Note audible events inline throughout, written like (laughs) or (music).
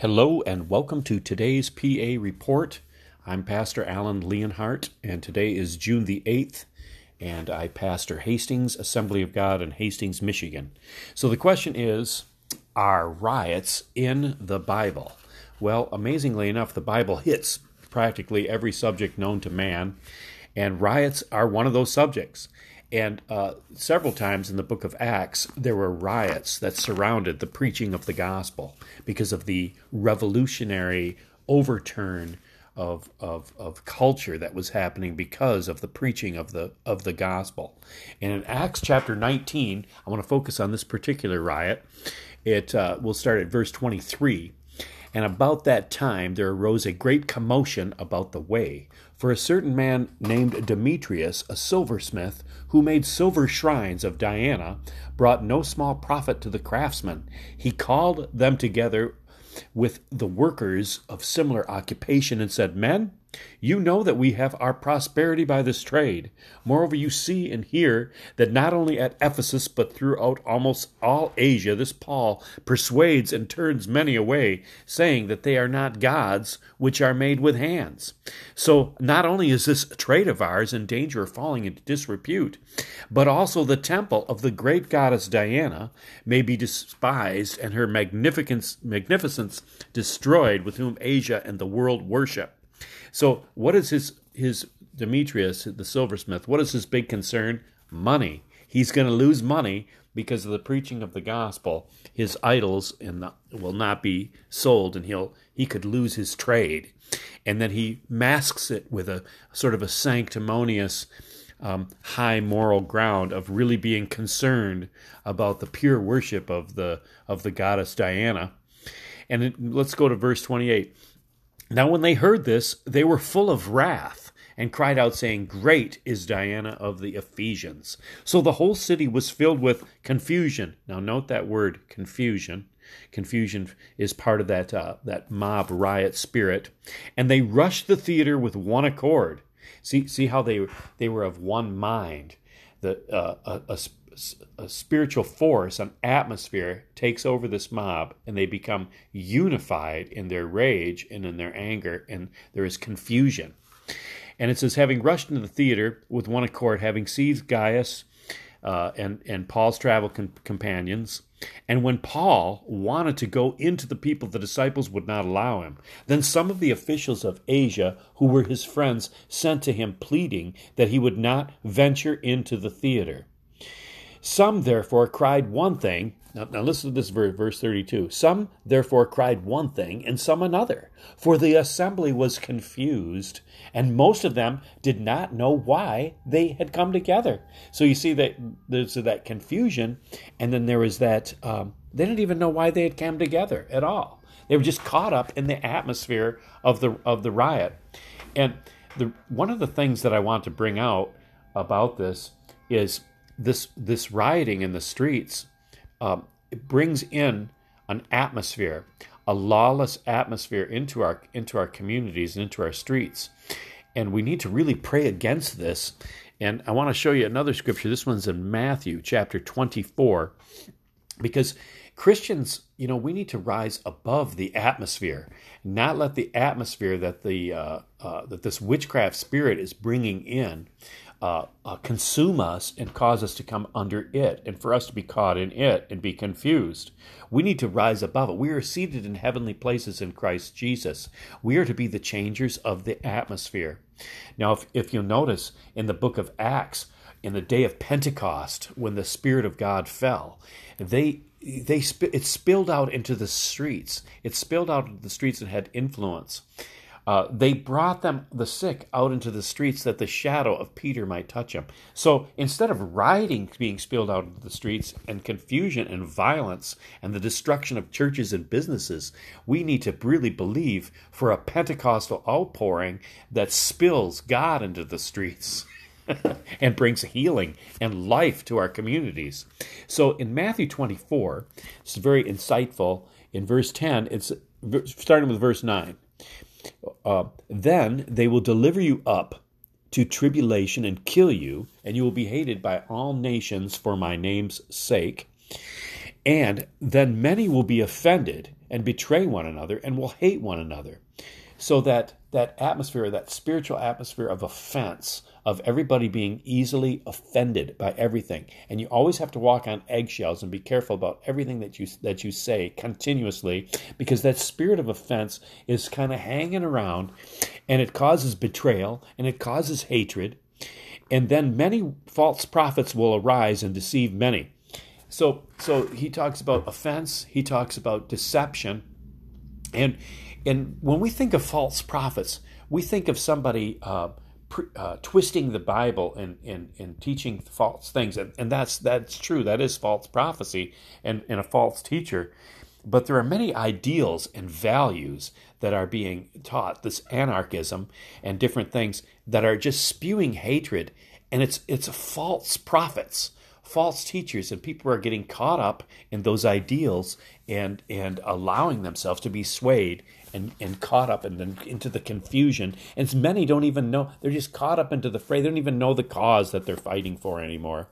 Hello and welcome to today's PA Report. I'm Pastor Alan Leonhardt, and today is June the 8th, and I pastor Hastings Assembly of God in Hastings, Michigan. So the question is Are riots in the Bible? Well, amazingly enough, the Bible hits practically every subject known to man, and riots are one of those subjects. And uh, several times in the book of Acts, there were riots that surrounded the preaching of the gospel because of the revolutionary overturn of, of, of culture that was happening because of the preaching of the of the gospel. And in Acts chapter 19, I want to focus on this particular riot. It uh, will start at verse 23. And about that time there arose a great commotion about the way. For a certain man named Demetrius, a silversmith, who made silver shrines of Diana, brought no small profit to the craftsmen. He called them together with the workers of similar occupation and said, Men, you know that we have our prosperity by this trade. Moreover, you see and hear that not only at Ephesus, but throughout almost all Asia, this Paul persuades and turns many away, saying that they are not gods which are made with hands. So, not only is this trade of ours in danger of falling into disrepute, but also the temple of the great goddess Diana may be despised and her magnificence, magnificence destroyed, with whom Asia and the world worship. So, what is his his Demetrius, the silversmith? What is his big concern? Money. He's going to lose money because of the preaching of the gospel. His idols the, will not be sold, and he'll he could lose his trade. And then he masks it with a sort of a sanctimonious. Um, high moral ground of really being concerned about the pure worship of the of the goddess Diana. And it, let's go to verse 28. Now, when they heard this, they were full of wrath and cried out, saying, Great is Diana of the Ephesians. So the whole city was filled with confusion. Now, note that word, confusion. Confusion is part of that, uh, that mob riot spirit. And they rushed the theater with one accord. See, see how they, they were of one mind. The, uh, a, a a spiritual force, an atmosphere takes over this mob and they become unified in their rage and in their anger, and there is confusion. And it says, having rushed into the theater with one accord, having seized Gaius uh, and, and Paul's travel com- companions, and when Paul wanted to go into the people, the disciples would not allow him. Then some of the officials of Asia, who were his friends, sent to him, pleading that he would not venture into the theater. Some therefore cried one thing. Now, now listen to this verse, verse 32. Some therefore cried one thing, and some another, for the assembly was confused, and most of them did not know why they had come together. So you see that there's that confusion, and then there was that um, they didn't even know why they had come together at all. They were just caught up in the atmosphere of the of the riot. And the one of the things that I want to bring out about this is this this rioting in the streets um, brings in an atmosphere, a lawless atmosphere into our into our communities and into our streets, and we need to really pray against this. And I want to show you another scripture. This one's in Matthew chapter twenty four, because Christians, you know, we need to rise above the atmosphere, not let the atmosphere that the uh, uh, that this witchcraft spirit is bringing in uh, uh, consume us and cause us to come under it, and for us to be caught in it and be confused. We need to rise above it. We are seated in heavenly places in Christ Jesus. We are to be the changers of the atmosphere. Now, if, if you'll notice in the book of Acts, in the day of Pentecost, when the Spirit of God fell, they they it spilled out into the streets. It spilled out into the streets and had influence. Uh, they brought them, the sick, out into the streets that the shadow of Peter might touch him. So instead of rioting being spilled out into the streets and confusion and violence and the destruction of churches and businesses, we need to really believe for a Pentecostal outpouring that spills God into the streets. (laughs) and brings healing and life to our communities. So in Matthew 24, it's very insightful. In verse 10, it's starting with verse 9. Uh, then they will deliver you up to tribulation and kill you, and you will be hated by all nations for my name's sake. And then many will be offended and betray one another and will hate one another. So that that atmosphere, that spiritual atmosphere of offense, of everybody being easily offended by everything, and you always have to walk on eggshells and be careful about everything that you that you say continuously, because that spirit of offense is kind of hanging around, and it causes betrayal and it causes hatred, and then many false prophets will arise and deceive many. So, so he talks about offense. He talks about deception, and and when we think of false prophets, we think of somebody uh, uh, twisting the Bible and, and, and teaching false things, and, and that's that's true. That is false prophecy and, and a false teacher. But there are many ideals and values that are being taught. This anarchism and different things that are just spewing hatred, and it's it's false prophets false teachers and people are getting caught up in those ideals and and allowing themselves to be swayed and, and caught up in the, into the confusion. And many don't even know they're just caught up into the fray. They don't even know the cause that they're fighting for anymore.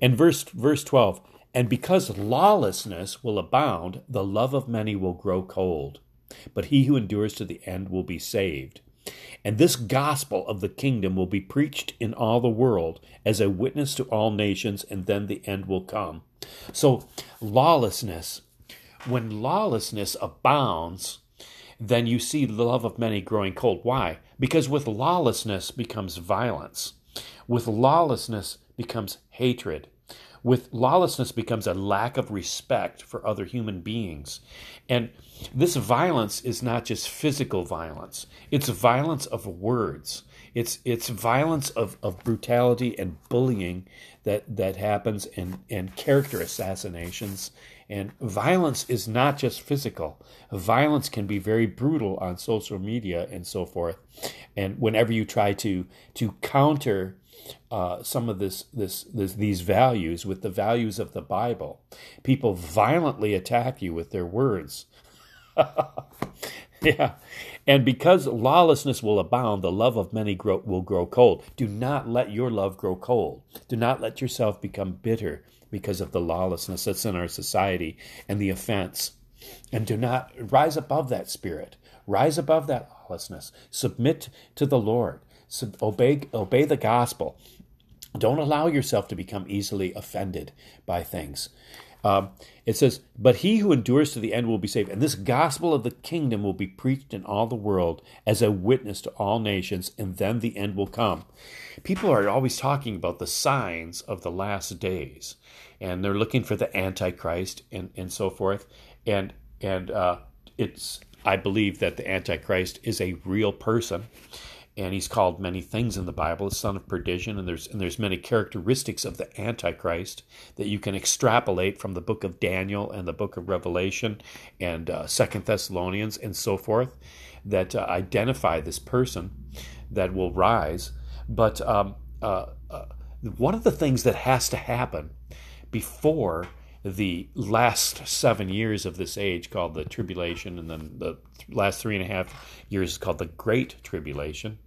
And verse verse twelve, and because lawlessness will abound, the love of many will grow cold. But he who endures to the end will be saved. And this gospel of the kingdom will be preached in all the world as a witness to all nations, and then the end will come. So, lawlessness, when lawlessness abounds, then you see the love of many growing cold. Why? Because with lawlessness becomes violence, with lawlessness becomes hatred. With lawlessness becomes a lack of respect for other human beings. And this violence is not just physical violence, it's violence of words. It's it's violence of, of brutality and bullying that, that happens and, and character assassinations. And violence is not just physical. Violence can be very brutal on social media and so forth. And whenever you try to to counter uh, some of this, this, this, these values with the values of the Bible. People violently attack you with their words. (laughs) (laughs) yeah. And because lawlessness will abound, the love of many grow, will grow cold. Do not let your love grow cold. Do not let yourself become bitter because of the lawlessness that's in our society and the offense. And do not rise above that spirit. Rise above that lawlessness. Submit to the Lord. Sub- obey, obey the gospel. Don't allow yourself to become easily offended by things. Um, it says, But he who endures to the end will be saved. And this gospel of the kingdom will be preached in all the world as a witness to all nations, and then the end will come. People are always talking about the signs of the last days, and they're looking for the Antichrist and, and so forth. And, and uh, it's, I believe that the Antichrist is a real person and he's called many things in the Bible, the son of perdition, and there's and there's many characteristics of the Antichrist that you can extrapolate from the book of Daniel and the book of Revelation and uh, Second Thessalonians and so forth that uh, identify this person that will rise. But um, uh, uh one of the things that has to happen before the last seven years of this age called the tribulation, and then the last three and a half years is called the Great Tribulation,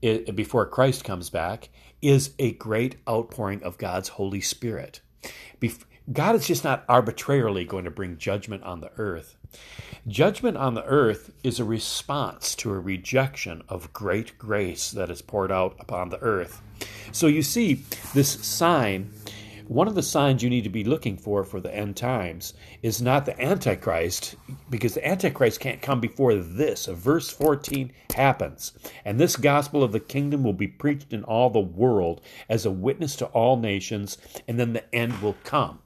it, before Christ comes back, is a great outpouring of God's Holy Spirit. Bef- God is just not arbitrarily going to bring judgment on the earth. Judgment on the earth is a response to a rejection of great grace that is poured out upon the earth. So you see this sign one of the signs you need to be looking for for the end times is not the Antichrist, because the Antichrist can't come before this. Verse 14 happens, and this gospel of the kingdom will be preached in all the world as a witness to all nations, and then the end will come.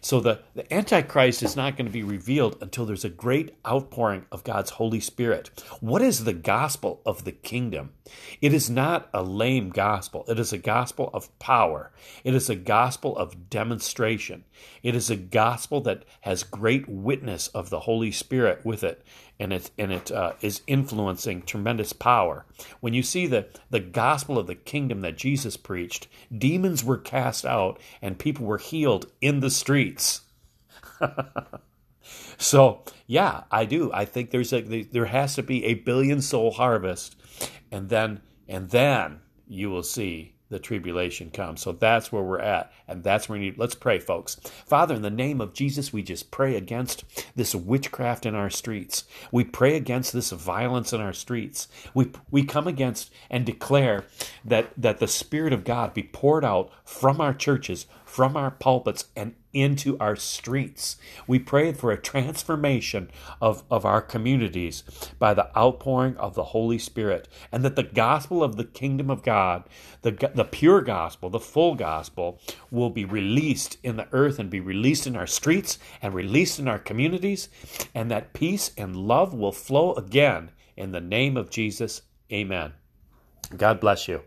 So the, the Antichrist is not going to be revealed until there's a great outpouring of God's Holy Spirit. What is the gospel of the kingdom? It is not a lame gospel. It is a gospel of power. It is a gospel of demonstration. It is a gospel that has great witness of the Holy Spirit with it and it and it uh, is influencing tremendous power. When you see the the gospel of the kingdom that Jesus preached, demons were cast out and people were healed in the streets. (laughs) so yeah, I do. I think there's a there has to be a billion soul harvest, and then and then you will see the tribulation comes. So that's where we're at. And that's where we need, let's pray, folks. Father, in the name of Jesus, we just pray against this witchcraft in our streets. We pray against this violence in our streets. We, we come against and declare that, that the Spirit of God be poured out from our churches, from our pulpits, and into our streets. We pray for a transformation of, of our communities by the outpouring of the Holy Spirit, and that the gospel of the kingdom of God, the, the pure gospel, the full gospel, will be released in the earth and be released in our streets and released in our communities, and that peace and love will flow again in the name of Jesus. Amen. God bless you.